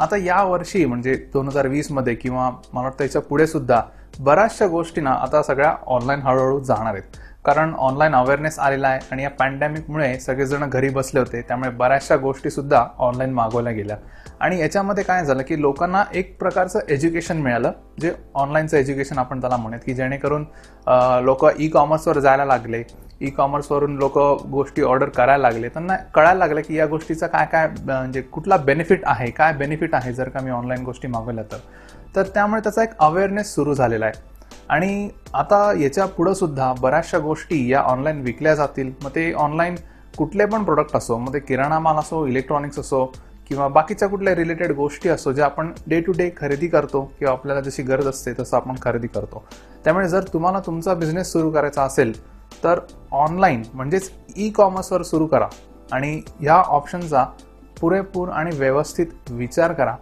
आता या वर्षी म्हणजे दोन हजार वीसमध्ये किंवा मला वाटतं याच्यापुढे सुद्धा बऱ्याचशा गोष्टींना आता सगळ्या ऑनलाईन हळूहळू जाणार आहेत. कारण ऑनलाईन अवेअरनेस आलेला आहे आणि या पॅन्डेमिकमुळे सगळेजण घरी बसले होते त्यामुळे बऱ्याचशा गोष्टी सुद्धा ऑनलाईन मागवल्या गेल्या. आणि याच्यामध्ये काय झालं की लोकांना एक प्रकारचं एज्युकेशन मिळालं जे ऑनलाईनचं एज्युकेशन आपण त्याला म्हणत की जेणेकरून लोक ई कॉमर्सवर जायला लागले. ई कॉमर्सवरून लोक गोष्टी ऑर्डर करायला लागले. त्यांना कळायला लागलं की या गोष्टीचा काय काय म्हणजे कुठला बेनिफिट आहे काय बेनिफिट आहे जर का मी ऑनलाईन गोष्टी मागवल्या तर. तर त्यामुळे त्याचा एक अवेअरनेस सुरू झालेला आहे. आणि आता याच्या पुढं सुद्धा बऱ्याचशा गोष्टी या ऑनलाईन विकल्या जातील. मग ते ऑनलाईन कुठले पण प्रोडक्ट असो मग ते किराणा माल असो इलेक्ट्रॉनिक्स असो किंवा बाकीच्या कुठल्या रिलेटेड गोष्टी असो ज्या आपण डे टू डे खरेदी करतो किंवा आपल्याला जशी गरज असते तसं आपण खरेदी करतो. त्यामुळे जर तुम्हाला तुमचा बिझनेस सुरू करायचा असेल तर ऑनलाईन म्हणजेच ई कॉमर्सवर सुरू करा आणि ह्या ऑप्शनचा पुरेपूर आणि व्यवस्थित विचार करा.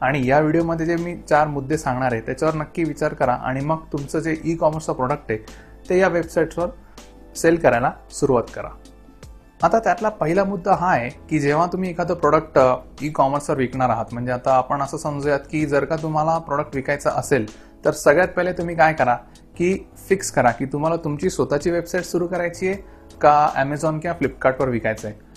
आणि या व्हिडिओमध्ये जे मी चार मुद्दे सांगणार आहे त्याच्यावर नक्की विचार करा आणि मग तुमचं जे ई कॉमर्सचं प्रोडक्ट आहे ते या वेबसाईट्सवर सेल करायला सुरुवात करा. आता त्यातला पहिला मुद्दा हा आहे की जेव्हा तुम्ही एखादं प्रोडक्ट ई कॉमर्सवर विकणार आहात म्हणजे आता आपण असं समजूयात की जर का तुम्हाला प्रोडक्ट विकायचं असेल तर सगळ्यात पहिले तुम्ही काय करा की फिक्स करा की तुम्हाला तुमची स्वतःची वेबसाईट सुरू करायची आहे का ॲमेझॉन किंवा फ्लिपकार्टवर विकायचं आहे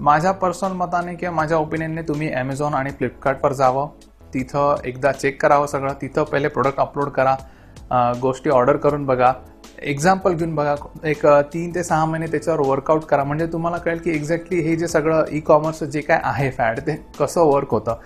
माझ्या पर्सनल मताने किंवा माझ्या ओपिनियनने तुम्ही ॲमेझॉन आणि फ्लिपकार्टवर जावं. तिथं एकदा चेक करावं सगळं. तिथं पहिले प्रोडक्ट अपलोड करा. गोष्टी ऑर्डर करून बघा. एक्झाम्पल घेऊन बघा. एक तीन ते सहा महिने त्याच्यावर वर्कआउट करा. म्हणजे तुम्हाला कळेल की एक्झॅक्टली हे जे सगळं ई कॉमर्स जे काय आहे फॅड ते कसं वर्क होतं.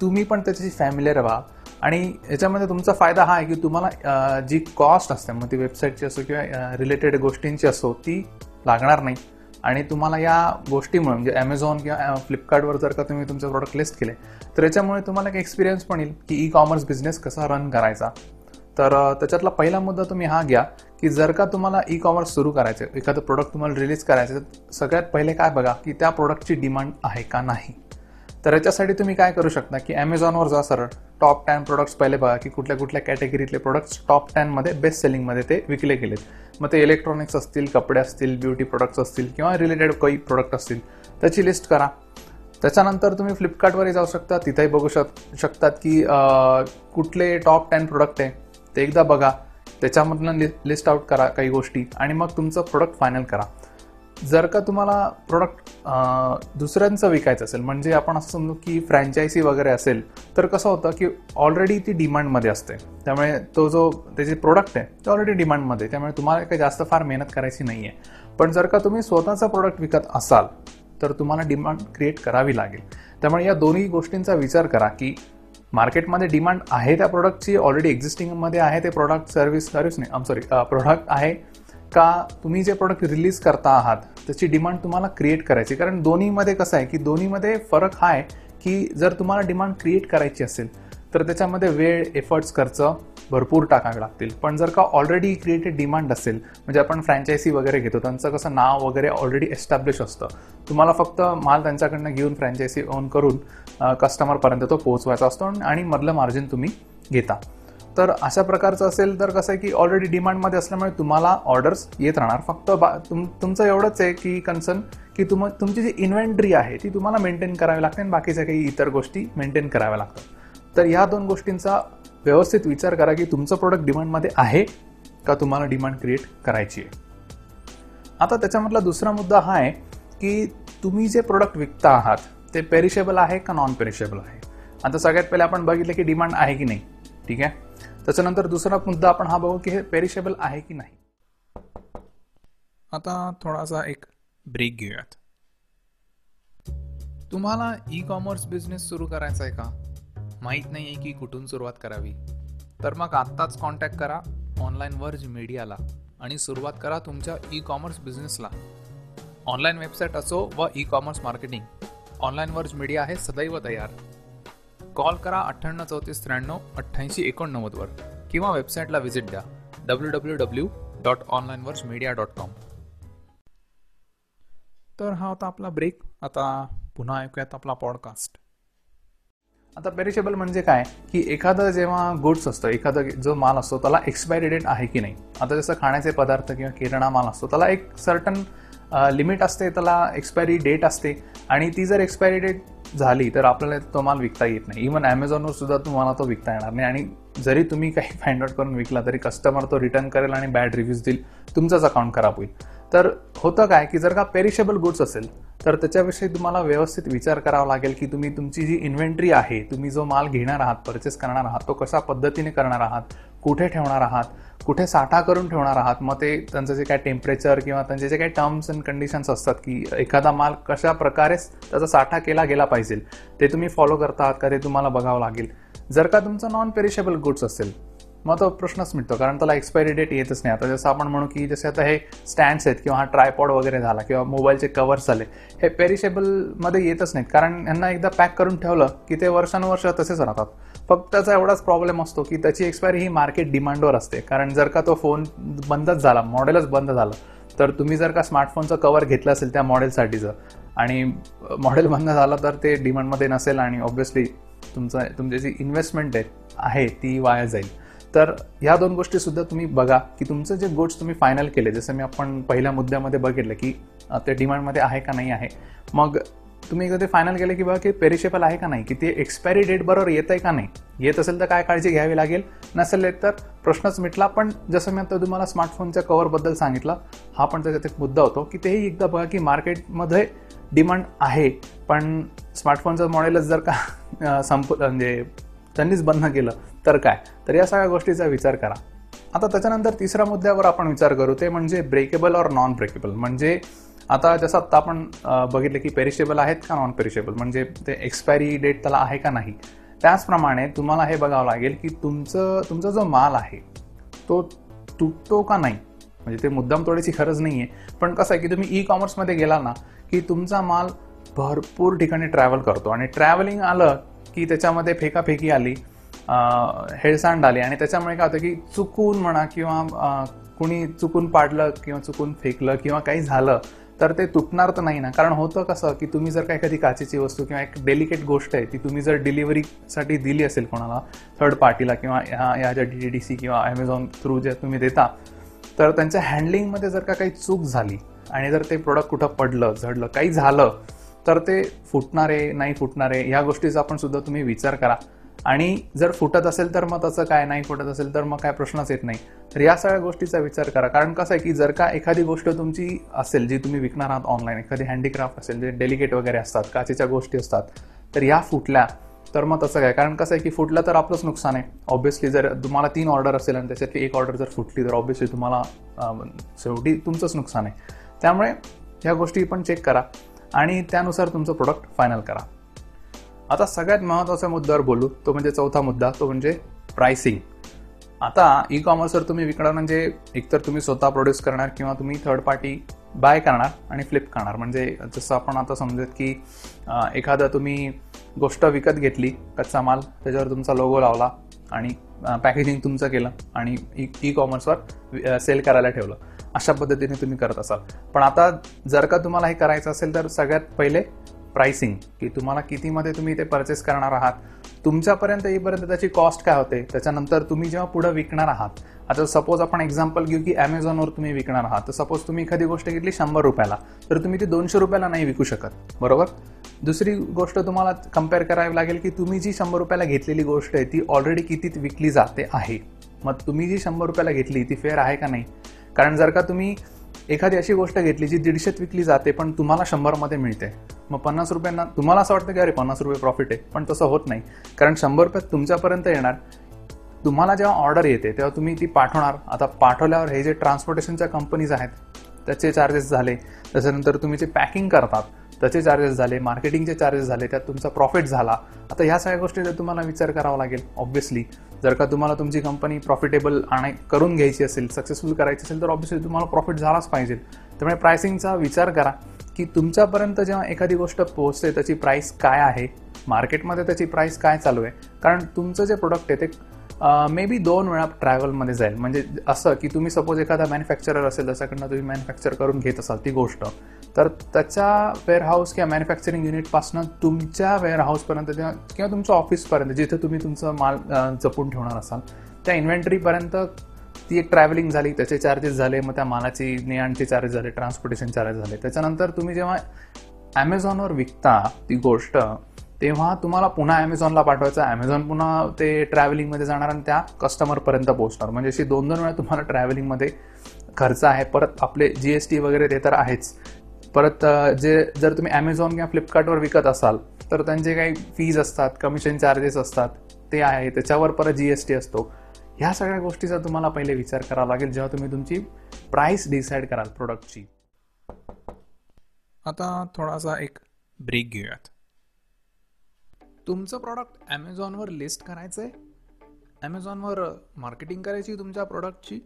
तुम्ही पण त्याच्याशी फॅमिलियर व्हा आणि याच्यामध्ये तुमचा फायदा हा आहे की तुम्हाला जी कॉस्ट असते मग ती वेबसाईटची असो किंवा रिलेटेड गोष्टींची असो ती लागणार नाही. आणि तुम्हाला या गोष्टीमुळे म्हणजे अमेझॉन किंवा फ्लिपकार्टवर जर का तुम्ही तुमचे प्रोडक्ट लिस्ट केले तर याच्यामुळे तुम्हाला एक एक्सपिरियन्स पण येईल की ई कॉमर्स बिझनेस कसा रन करायचा. तर त्याच्यातला पहिला मुद्दा तुम्ही हा घ्या की जर का तुम्हाला ई कॉमर्स सुरू करायचं एखादं प्रोडक्ट तुम्हाला रिलीज करायचं तर सगळ्यात पहिले काय बघा की त्या प्रोडक्टची डिमांड आहे का नाही? तर याच्यासाठी तुम्ही काय करू शकता की ॲमेझॉनवर जा सरळ. टॉप टेन प्रोडक्ट्स पहिले बघा की कुठल्या कुठल्या कॅटेगरीतले प्रोडक्ट्स टॉप टेनमध्ये बेस्ट सेलिंगमध्ये ते विकले गेलेत. मग ते इलेक्ट्रॉनिक्स असतील कपडे असतील ब्युटी प्रोडक्ट्स असतील किंवा रिलेटेड काही प्रोडक्ट असतील त्याची लिस्ट करा. त्याच्यानंतर तुम्ही फ्लिपकार्टवरही जाऊ शकता तिथेही बघू शक शकतात की कुठले टॉप टेन प्रोडक्ट आहे ते एकदा बघा. त्याच्यामधनं लि लिस्ट आउट करा काही गोष्टी आणि मग तुमचं प्रोडक्ट फायनल करा. जर का तुम्हाला प्रोडक्ट दुसऱ्यांचं विकायचं असेल म्हणजे आपण असं समजू की फ्रँचायसी वगैरे असेल तर कसं होतं की ऑलरेडी ती डिमांडमध्ये असते. त्यामुळे तो जो त्याचे प्रोडक्ट आहे ते ऑलरेडी डिमांडमध्ये त्यामुळे तुम्हाला काही जास्त फार मेहनत करायची नाही आहे पण जर का तुम्ही स्वतःचा प्रोडक्ट विकत असाल तर तुम्हाला डिमांड क्रिएट करावी लागेल. त्यामुळे या दोन्ही गोष्टींचा विचार करा की मार्केटमध्ये डिमांड आहे त्या प्रोडक्टची ऑलरेडी एक्झिस्टिंगमध्ये आहे ते प्रोडक्ट सर्व्हिस सर्व्हिस नाही. आम सॉरी प्रोडक्ट आहे का तुम्ही जे प्रोडक्ट रिलीज करता आहात त्याची डिमांड तुम्हाला क्रिएट करायची. कारण दोन्हीमध्ये कसं आहे की दोन्हीमध्ये फरक हा आहे की जर तुम्हाला डिमांड क्रिएट करायची असेल तर त्याच्यामध्ये वेळ एफर्ट्स खर्च भरपूर टाकावे लागतील. पण जर का ऑलरेडी क्रिएटेड डिमांड असेल म्हणजे आपण फ्रँचायसी वगैरे घेतो त्यांचं कसं नाव वगैरे ऑलरेडी एस्टॅब्लिश असतं. तुम्हाला फक्त माल त्यांच्याकडनं घेऊन फ्रँचायसी ओन करून कस्टमरपर्यंत तो पोहोचवायचा असतो आणि मधलं मार्जिन तुम्ही घेता. तर अशा प्रकारचं असेल तर कसं आहे की ऑलरेडी डिमांडमध्ये असल्यामुळे तुम्हाला ऑर्डर्स येत राहणार. फक्त बा तुम तुमचं एवढंच आहे की कन्सर्न की तुम तुमची जी इन्व्हेंटरी आहे ती तुम्हाला मेंटेन करावी लागते आणि बाकीच्या काही इतर गोष्टी मेंटेन कराव्या लागतात. तर ह्या दोन गोष्टींचा व्यवस्थित विचार करा की तुमचं प्रोडक्ट डिमांडमध्ये आहे का तुम्हाला डिमांड क्रिएट करायची आहे. आता त्याच्यामधला दुसरा मुद्दा हा आहे की तुम्ही जे प्रोडक्ट विकता आहात ते पेरिशेबल आहे का नॉन पेरिशेबल आहे? आता सगळ्यात पहिले आपण बघितलं की डिमांड आहे की नाही. ठीक आहे? त्याच्यानंतर दुसरा मुद्दा आपण हा बघू की हे पेरिशेबल आहे की नाही. आता थोडासा एक ब्रेक घेऊयात. तुम्हाला ई कॉमर्स बिझनेस सुरू करायचा आहे का? माहीत नाही आहे की कुठून सुरुवात करावी. तर मग आत्ताच कॉन्टॅक्ट करा ऑनलाईन वर्ज मीडियाला आणि सुरुवात करा तुमच्या ई कॉमर्स बिझनेसला ऑनलाईन वेबसाईट असो व e commerce marketing Online Verge Media आहे सदैव तयार. कॉल करा अठ्ठ्याण्णव चौतीस त्र्याण्णव अठ्ठ्याऐंशी एकोणनव्वदवर किंवा वेबसाईटला व्हिजिट द्या W W W dot Online Verge Media dot com तर हा होता आपला ब्रेक आता पुन्हा ऐकूयात आपला पॉडकास्ट आता पेरिशेबल म्हणजे काय? की एखादं जेव्हा गुड्स असतं एखादं जो माल असतो त्याला एक्सपायरी डेट आहे की नाही? आता जसं खाण्याचे पदार्थ किंवा किराणा माल असतो त्याला एक सर्टन लिमिट असते त्याला एक्सपायरी डेट असते. आणि ती जर एक्सपायरी डेट झाली तर आपल्याला तो माल विकता येत नाही. इव्हन ॲमेझॉनवर सुद्धा तुम्हाला तो विकता येणार नाही. आणि जरी तुम्ही काही फाइंड आउट करून विकला तरी कस्टमर तो रिटर्न करेल आणि बॅड रिव्ह्यूज देईल. तुमचाच अकाउंट खराब होईल. तर होतं काय की जर का पेरिशेबल गुड्स असेल तर त्याच्याविषयी तुम्हाला व्यवस्थित विचार करावा लागेल की तुम्ही तुमची जी इन्व्हेंटरी आहे तुम्ही जो माल घेणार आहात परचेस करणार आहात तो कशा पद्धतीने करणार आहात कुठे ठेवणार आहात कुठे साठा करून ठेवणार आहात मग ते त्यांचं जे काय टेम्परेचर किंवा त्यांचे जे काही टर्म्स अँड कंडिशन्स असतात की एखादा माल कशा प्रकारे त्याचा साठा केला गेला पाहिजे ते तुम्ही फॉलो करता आहात का ते तुम्हाला बघावं लागेल. जर का तुमचं नॉन पेरिशेबल गुड्स असेल मग तो प्रश्नच मिळतो कारण त्याला एक्सपायरी डेट येतच नाही. आता जसं आपण म्हणू की जसे आता हे स्टँड्स आहेत किंवा हा ट्रायपॉड वगैरे झाला किंवा मोबाईलचे कवर्स झाले हे पेरिशेबलमध्ये येतच नाहीत. कारण यांना एकदा पॅक करून ठेवलं की ते वर्षानुवर्ष तसेच राहतात. फक्त त्याचा एवढाच प्रॉब्लेम असतो की त्याची एक्सपायरी ही मार्केट डिमांडवर असते. कारण जर का तो फोन बंदच झाला मॉडेलच बंद झालं तर तुम्ही जर का स्मार्टफोनचं कवर घेतलं असेल त्या मॉडेलसाठीचं आणि मॉडेल बंद झालं तर ते डिमांडमध्ये नसेल आणि ऑब्व्हियसली तुमचं तुमची जी इन्व्हेस्टमेंट आहे ती वाया जाईल. तर ह्या दोन गोष्टी सुद्धा तुम्ही बघा की तुमचं जे गोट्स तुम्ही फायनल केले जसं मी आपण पहिल्या मुद्द्यामध्ये बघितलं की ते डिमांडमध्ये आहे का नाही आहे. मग तुम्ही एकदा ते फायनल केलं की बघा की पेरिशेबल आहे का नाही की ते एक्सपायरी डेट बरोबर येत आहे का नाही. येत असेल तर काय काळजी घ्यावी लागेल नसेल तर प्रश्नच मिटला. पण जसं मी आता तुम्हाला स्मार्टफोनच्या कवरबद्दल सांगितलं हा पण त्याच्यात एक मुद्दा होतो की तेही एकदा बघा की मार्केटमध्ये डिमांड आहे. पण स्मार्टफोनचं मॉडेलच जर का संप म्हणजे त्यांनीच बंद केलं तर काय? तर या सगळ्या गोष्टीचा विचार करा. आता त्याच्यानंतर तिसऱ्या मुद्द्यावर आपण विचार करू ते म्हणजे ब्रेकेबल और नॉन ब्रेकेबल म्हणजे आता जसं आत्ता आपण बघितलं की पेरिशेबल आहेत का नॉन पेरिशेबल म्हणजे ते एक्सपायरी डेट त्याला आहे का नाही? त्याचप्रमाणे तुम्हाला हे बघावं लागेल की तुमचं तुमचा जो माल आहे तो तुटतो का नाही? म्हणजे ते मुद्दाम तोडायची खरंच नाही आहे पण कसं आहे की तुम्ही ई कॉमर्समध्ये गेला ना की तुमचा माल भरपूर ठिकाणी ट्रॅव्हल करतो. आणि ट्रॅव्हलिंग आलं की त्याच्यामध्ये फेकाफेकी आली हेळसांड आली. आणि त्याच्यामुळे काय होतं की चुकून म्हणा किंवा कुणी चुकून पाडलं किंवा चुकून फेकलं किंवा काही झालं तर ते तुटणार तर नाही ना. कारण होतं कसं की तुम्ही जर काही एखादी काचेची वस्तू किंवा एक डेलिकेट गोष्ट आहे ती तुम्ही जर डिलिव्हरीसाठी दिली असेल कोणाला थर्ड पार्टीला किंवा ह्या या ज्या डी डी सी किंवा अमेझॉन थ्रू ज्या तुम्ही देता तर त्यांच्या हँडलिंगमध्ये जर का काही चूक झाली आणि जर ते प्रोडक्ट कुठं पडलं झडलं काही झालं तर ते फुटणारे नाही फुटणारे ह्या गोष्टीचा आपण सुद्धा तुम्ही विचार करा. आणि जर फुटत असेल तर मग तसं काय नाही फुटत असेल तर मग काय प्रश्नच येत नाही. तर या सगळ्या गोष्टीचा विचार करा. कारण कसं आहे की जर का एखादी गोष्ट तुमची असेल जी तुम्ही विकणार आहात ऑनलाईन एखादी हँडीक्राफ्ट असेल जे डेलिकेट वगैरे असतात काचेच्या गोष्टी असतात तर या फुटल्या तर मग तसं काय? कारण कसं आहे की फुटलं तर आपलंच नुकसान आहे. ऑब्व्हियसली जर तुम्हाला तीन ऑर्डर असेल आणि त्याच्यातली एक ऑर्डर जर फुटली तर ऑब्व्हियसली तुम्हाला शेवटी तुमचंच नुकसान आहे. त्यामुळे ह्या गोष्टी पण चेक करा. आणि त्यानुसार तुमचं प्रोडक्ट फायनल करा. आता सगळ्यात महत्त्वाच्या मुद्द्यावर बोलू. तो म्हणजे चौथा मुद्दा तो म्हणजे प्राइसिंग आता ई कॉमर्सवर तुम्ही विकणार म्हणजे एकतर तुम्ही स्वतः प्रोड्यूस करणार किंवा तुम्ही थर्ड पार्टी बाय करणार आणि फ्लिप करणार. म्हणजे जसं आपण आता समजत की एखादं तुम्ही गोष्ट विकत घेतली कच्चा माल त्याच्यावर तुमचा लोगो लावला आणि पॅकेजिंग तुमचं केलं आणि ई कॉमर्सवर सेल करायला ठेवलं. अशा पद्धतीने तुम्ही करत असाल. पण आता जर का तुम्हाला हे करायचं असेल तर सगळ्यात पहिले प्राइसिंग की तुम्हाला कितीमध्ये तुम्ही ते परचेस करणार आहात. तुमच्यापर्यंत येईपर्यंत त्याची कॉस्ट काय होते? त्याच्यानंतर तुम्ही जेव्हा पुढे विकणार आहात आता सपोज आपण एक्झाम्पल घेऊ की अमेझॉनवर तुम्ही विकणार आहात. तर सपोज तुम्ही एखादी गोष्ट घेतली शंभर रुपयाला तर तुम्ही ती दोनशे रुपयाला नाही विकू शकत. बरोबर? दुसरी गोष्ट तुम्हाला कंपेअर करावी लागेल की तुम्ही जी शंभर रुपयाला घेतलेली गोष्ट आहे ती ऑलरेडी कितीत विकली जाते आहे? मग तुम्ही जी शंभर रुपयाला घेतली ती फेअर आहे का नाही? कारण जर का तुम्ही एखादी अशी गोष्ट घेतली जी दीडशेत विकली जाते पण तुम्हाला शंभरमध्ये मिळते. मग पन्नास रुपयांना तुम्हाला असं वाटतं की अरे पन्नास रुपये प्रॉफिट आहे पण तसं होत नाही. कारण शंभर रुपयात तुमच्यापर्यंत येणार. तुम्हाला जेव्हा ऑर्डर येते तेव्हा तुम्ही ती पाठवणार. आता पाठवल्यावर हे जे ट्रान्सपोर्टेशनच्या कंपनीज आहेत त्याचे चार्जेस झाले. त्याच्यानंतर तुम्ही जे पॅकिंग करतात त्याचे चार्जेस झाले. मार्केटिंगचे चार्जेस झाले. त्यात तुमचा प्रॉफिट झाला. आता ह्या सगळ्या गोष्टीचा तुम्हाला विचार करावा लागेल ऑब्व्हियसली जर का तुम्हाला तुमची कंपनी प्रॉफिटेबल आणाय करून घ्यायची असेल सक्सेसफुल करायची असेल तर ऑब्व्हियसली तुम्हाला प्रॉफिट झालाच पाहिजे. त्यामुळे प्रायसिंगचा विचार करा की तुमच्यापर्यंत जेव्हा एखादी गोष्ट पोहोचते त्याची प्राईस काय आहे? मार्केटमध्ये त्याची प्राईस काय चालू आहे? कारण तुमचं जे प्रोडक्ट आहे ते मे बी दोन वेळा ट्रॅव्हलमध्ये जाईल. म्हणजे असं की तुम्ही सपोज एखादा मॅन्युफॅक्चरर असेल त्याच्याकडनं तुम्ही मॅन्युफॅक्चर करून घेत असाल ती गोष्ट. तर त्याच्या वेअरहाऊस किंवा मॅन्युफॅक्चरिंग युनिटपासून तुमच्या वेअरहाऊसपर्यंत किंवा तुमच्या ऑफिसपर्यंत जिथे तुम्ही तुमचं माल जपून ठेवणार असाल त्या इन्व्हेंटरीपर्यंत ती एक ट्रॅव्हलिंग झाली त्याचे चार्जेस झाले मग त्या मालाची ने चार्जेस झाले ट्रान्सपोर्टेशन चार्जेस झाले. त्याच्यानंतर तुम्ही जेव्हा ॲमेझॉनवर विकता ती गोष्ट तेव्हा तुम्हाला पुन्हा ॲमेझॉनला पाठवायचं ॲमेझॉन पुन्हा ते ट्रॅव्हलिंगमध्ये जाणार आणि त्या कस्टमरपर्यंत पोहोचणार. म्हणजे अशी दोन दोन वेळा तुम्हाला ट्रॅव्हलिंगमध्ये खर्च आहे. परत आपले जी एस टी वगैरे ते तर आहेच. परत जे जर तुम्ही ॲमेझॉन किंवा फ्लिपकार्टवर विकत असाल तर त्यांचे काही फीज असतात कमिशन चार्जेस असतात ते आहे. त्याच्यावर परत जी एस टी असतो. ह्या सगळ्या गोष्टीचा तुम्हाला पहिले विचार करावा लागेल जेव्हा तुम्ही तुमची प्राईस डिसाईड कराल प्रोडक्टची आता थोडासा एक ब्रेक घेऊयात. तुमचं प्रॉडक्ट ॲमेझॉनवर लिस्ट करायचं आहे ॲमेझॉनवर मार्केटिंग करायची तुमच्या प्रॉडक्टची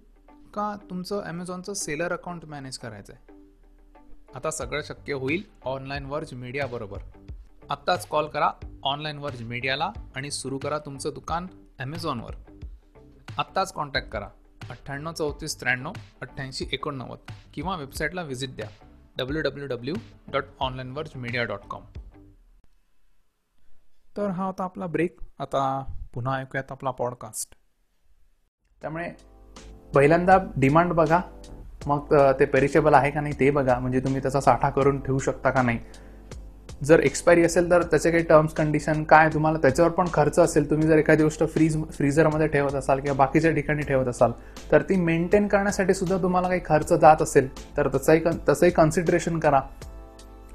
का तुमचं ॲमेझॉनचं सेलर अकाउंट मॅनेज करायचं आहे आता सगळं शक्य होईल ऑनलाईन वर्ज मीडियाबरोबर आत्ताच कॉल करा ऑनलाईन वर्ज मीडियाला आणि सुरू करा तुमचं दुकान ॲमेझॉनवर आत्ताच कॉन्टॅक्ट करा अठ्ठ्याण्णव चौतीस त्र्याण्णव अठ्ठ्याऐंशी एकोणनव्वद किंवा वेबसाईटला व्हिजिट द्या W W W dot Online Verge Media dot com तर हा होता आपला ब्रेक आता पुन्हा ऐकूयात आपला पॉडकास्ट त्यामुळे पहिल्यांदा डिमांड बघा. मग ते पेरिशेबल आहे का नाही ते बघा. म्हणजे तुम्ही त्याचा साठा करून ठेवू शकता का नाही. जर एक्सपायरी असेल तर त्याचे काही टर्म्स कंडिशन काय तुम्हाला त्याच्यावर पण खर्च असेल. तुम्ही जर एखादी गोष्ट फ्रीज फ्रीझरमध्ये ठेवत असाल किंवा बाकीच्या ठिकाणी ठेवत असाल तर ती मेंटेन करण्यासाठी सुद्धा तुम्हाला काही खर्च जात असेल तर त्याचाही तसंही कन्सिडरेशन करा.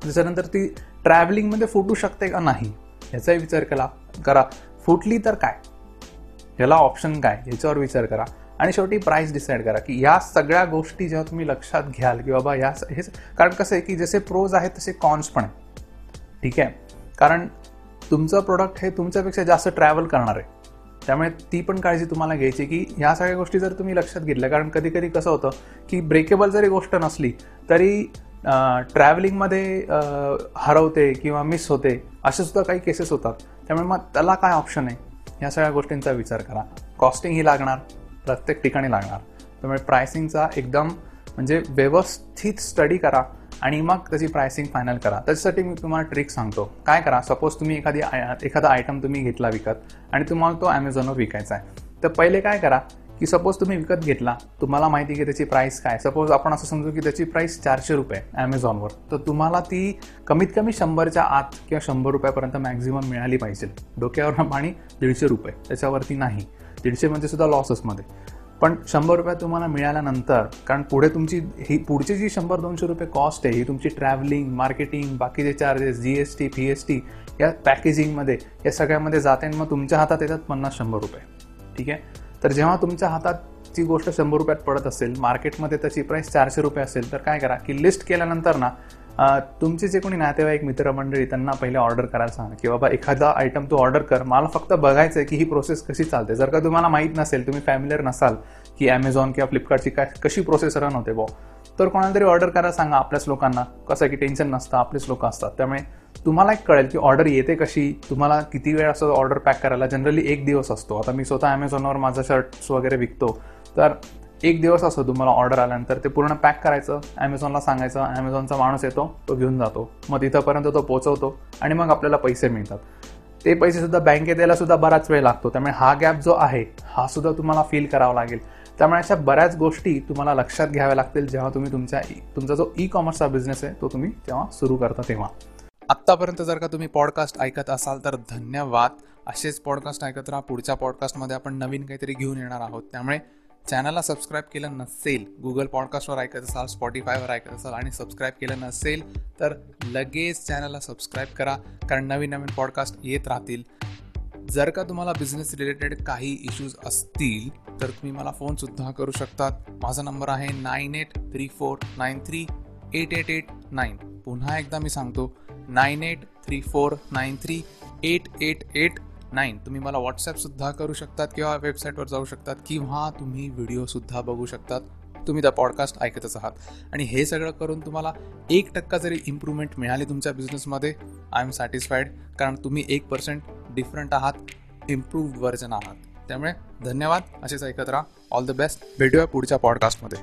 त्याच्यानंतर ती ट्रॅव्हलिंगमध्ये फुटू शकते का नाही याचाही विचार केला करा. फुटली तर काय? याला ऑप्शन काय? याच्यावर विचार करा. आणि शेवटी प्राईस डिसाईड करा की या सगळ्या गोष्टी जेव्हा तुम्ही लक्षात घ्याल की बाबा या हे कारण कसं आहे की जसे प्रोज आहेत तसे कॉन्स पण आहे ठीक आहे? कारण तुमचं प्रोडक्ट हे तुमच्यापेक्षा जास्त ट्रॅव्हल करणार आहे. त्यामुळे ती पण काळजी तुम्हाला घ्यायची की ह्या सगळ्या गोष्टी जर तुम्ही लक्षात घेतल्या कारण कधी कधी कसं होतं की ब्रेकेबल जरी गोष्ट नसली तरी ट्रॅव्हलिंगमध्ये हरवते किंवा मिस होते असे सुद्धा काही केसेस होतात. त्यामुळे मग त्याला काय ऑप्शन आहे? ह्या सगळ्या गोष्टींचा विचार करा. कॉस्टिंग ही लागणार. प्रत्येक ठिकाणी लागणार. त्यामुळे प्रायसिंगचा एकदम म्हणजे व्यवस्थित स्टडी करा आणि मग त्याची प्रायसिंग फायनल करा. त्याच्यासाठी मी तुम्हाला ट्रिक सांगतो. काय करा? सपोज तुम्ही एखादी एखादा आयटम तुम्ही घेतला विकत आणि तुम्हाला तो ॲमेझॉनवर विकायचा आहे. तर पहिले काय करा की सपोज तुम्ही विकत घेतला तुम्हाला माहिती की त्याची प्राईस काय? सपोज आपण असं समजू की त्याची प्राईस चारशे रुपये ॲमेझॉनवर तर तुम्हाला ती कमीत कमी शंभरच्या आत किंवा शंभर रुपयापर्यंत मॅक्झिमम मिळाली पाहिजे. डोक्यावर पाणी दीडशे रुपये. त्याच्यावरती नाही. दीडशे म्हणजे सुद्धा लॉसेसमध्ये पण शंभर रुपये तुम्हाला मिळाल्यानंतर कारण पुढे तुमची ही पुढची जी शंभर दोनशे रुपये कॉस्ट आहे ही तुमची ट्रॅव्हलिंग मार्केटिंग बाकीचे charges G S T P S T या पॅकेजिंगमध्ये या सगळ्यामध्ये जाते आणि मग तुमच्या हातात येतात पन्नास शंभर रुपये. ठीक आहे? तर जेव्हा तुमच्या हातात ची गोष्ट शंभर रुपयात पडत असेल मार्केटमध्ये त्याची प्राईस चारशे रुपये असेल तर काय करा की लिस्ट केल्यानंतर ना तुमचे जे कोणी नातेवाईक मित्रमंडळी त्यांना पहिले ऑर्डर करायला सांगा की बाबा एखादा आयटम तू ऑर्डर कर. मला फक्त बघायचं आहे की ही प्रोसेस कशी चालते. जर का तुम्हाला माहीत नसेल तुम्ही फॅमिलियर नसाल की ॲमेझॉन किंवा फ्लिपकार्टची काय कशी प्रोसेस रन होते बॉ तर कोणाला तरी ऑर्डर करायला सांगा आपल्याच लोकांना. कसं की टेन्शन नसतं आपलेच लोक असतात. त्यामुळे तुम्हाला एक कळेल की ऑर्डर येते कशी तुम्हाला किती वेळ असं ऑर्डर पॅक करायला. जनरली एक दिवस असतो. आता मी स्वतः ॲमेझॉनवर माझा शर्ट्स वगैरे विकतो. तर एक दिवस असतो तुम्हाला ऑर्डर आल्यानंतर ते पूर्ण पॅक करायचं ॲमेझॉनला सांगायचं ॲमेझॉनचा माणूस येतो तो घेऊन जातो. मग तिथंपर्यंत तो पोचवतो आणि मग आपल्याला पैसे मिळतात. ते पैसे सुद्धा बँकेत यायला सुद्धा बराच वेळ लागतो. त्यामुळे हा गॅप जो आहे हा सुद्धा तुम्हाला फील करावा लागेल. त्यामुळे अशा बऱ्याच गोष्टी तुम्हाला लक्षात घ्याव्या लागतील जेव्हा तुम्ही तुमच्या e, तुमचा जो ई कॉमर्सचा बिझनेस आहे तो तुम्ही तेव्हा सुरू करता तेव्हा. आत्तापर्यंत जर का तुम्ही पॉडकास्ट ऐकत असाल तर धन्यवाद. असेच पॉडकास्ट ऐकत राहा. पुढच्या पॉडकास्टमध्ये आपण नवीन काहीतरी घेऊन येणार आहोत. त्यामुळे चॅनलला सबस्क्राईब केलं नसेल गुगल पॉडकास्टवर ऐकत असाल स्पॉटीफायवर ऐकत असाल आणि सबस्क्राईब केलं नसेल तर लगेच चॅनलला सबस्क्राईब करा कारण नवीन नवीन पॉडकास्ट येत राहतील. जर का तुम्हाला बिझनेस रिलेटेड काही इश्यूज असतील तर तुम्ही मला फोनसुद्धा करू शकतात. माझा नंबर आहे nine eight three four nine three eight eight eight nine पुन्हा एकदा मी सांगतो nine eight three four nine three eight eight eight nine तुम्ही मला व्हॉट्सॲपसुद्धा करू शकतात किंवा वेबसाईटवर जाऊ शकतात किंवा तुम्ही व्हिडिओसुद्धा बघू शकतात. तुम्ही त्या पॉडकास्ट ऐकतच आहात. आणि हे सगळं करून तुम्हाला एक टक्का जरी इम्प्रूव्हमेंट मिळाली तुमच्या बिझनेसमध्ये आय एम सॅटिस्फाईड कारण तुम्ही एक पर्सेंट डिफरंट आहात इम्प्रूव्ड व्हर्जन आहात. त्यामुळे धन्यवाद. असेच ऐकत राहा. ऑल द बेस्ट भेटूया पुढच्या पॉडकास्टमध्ये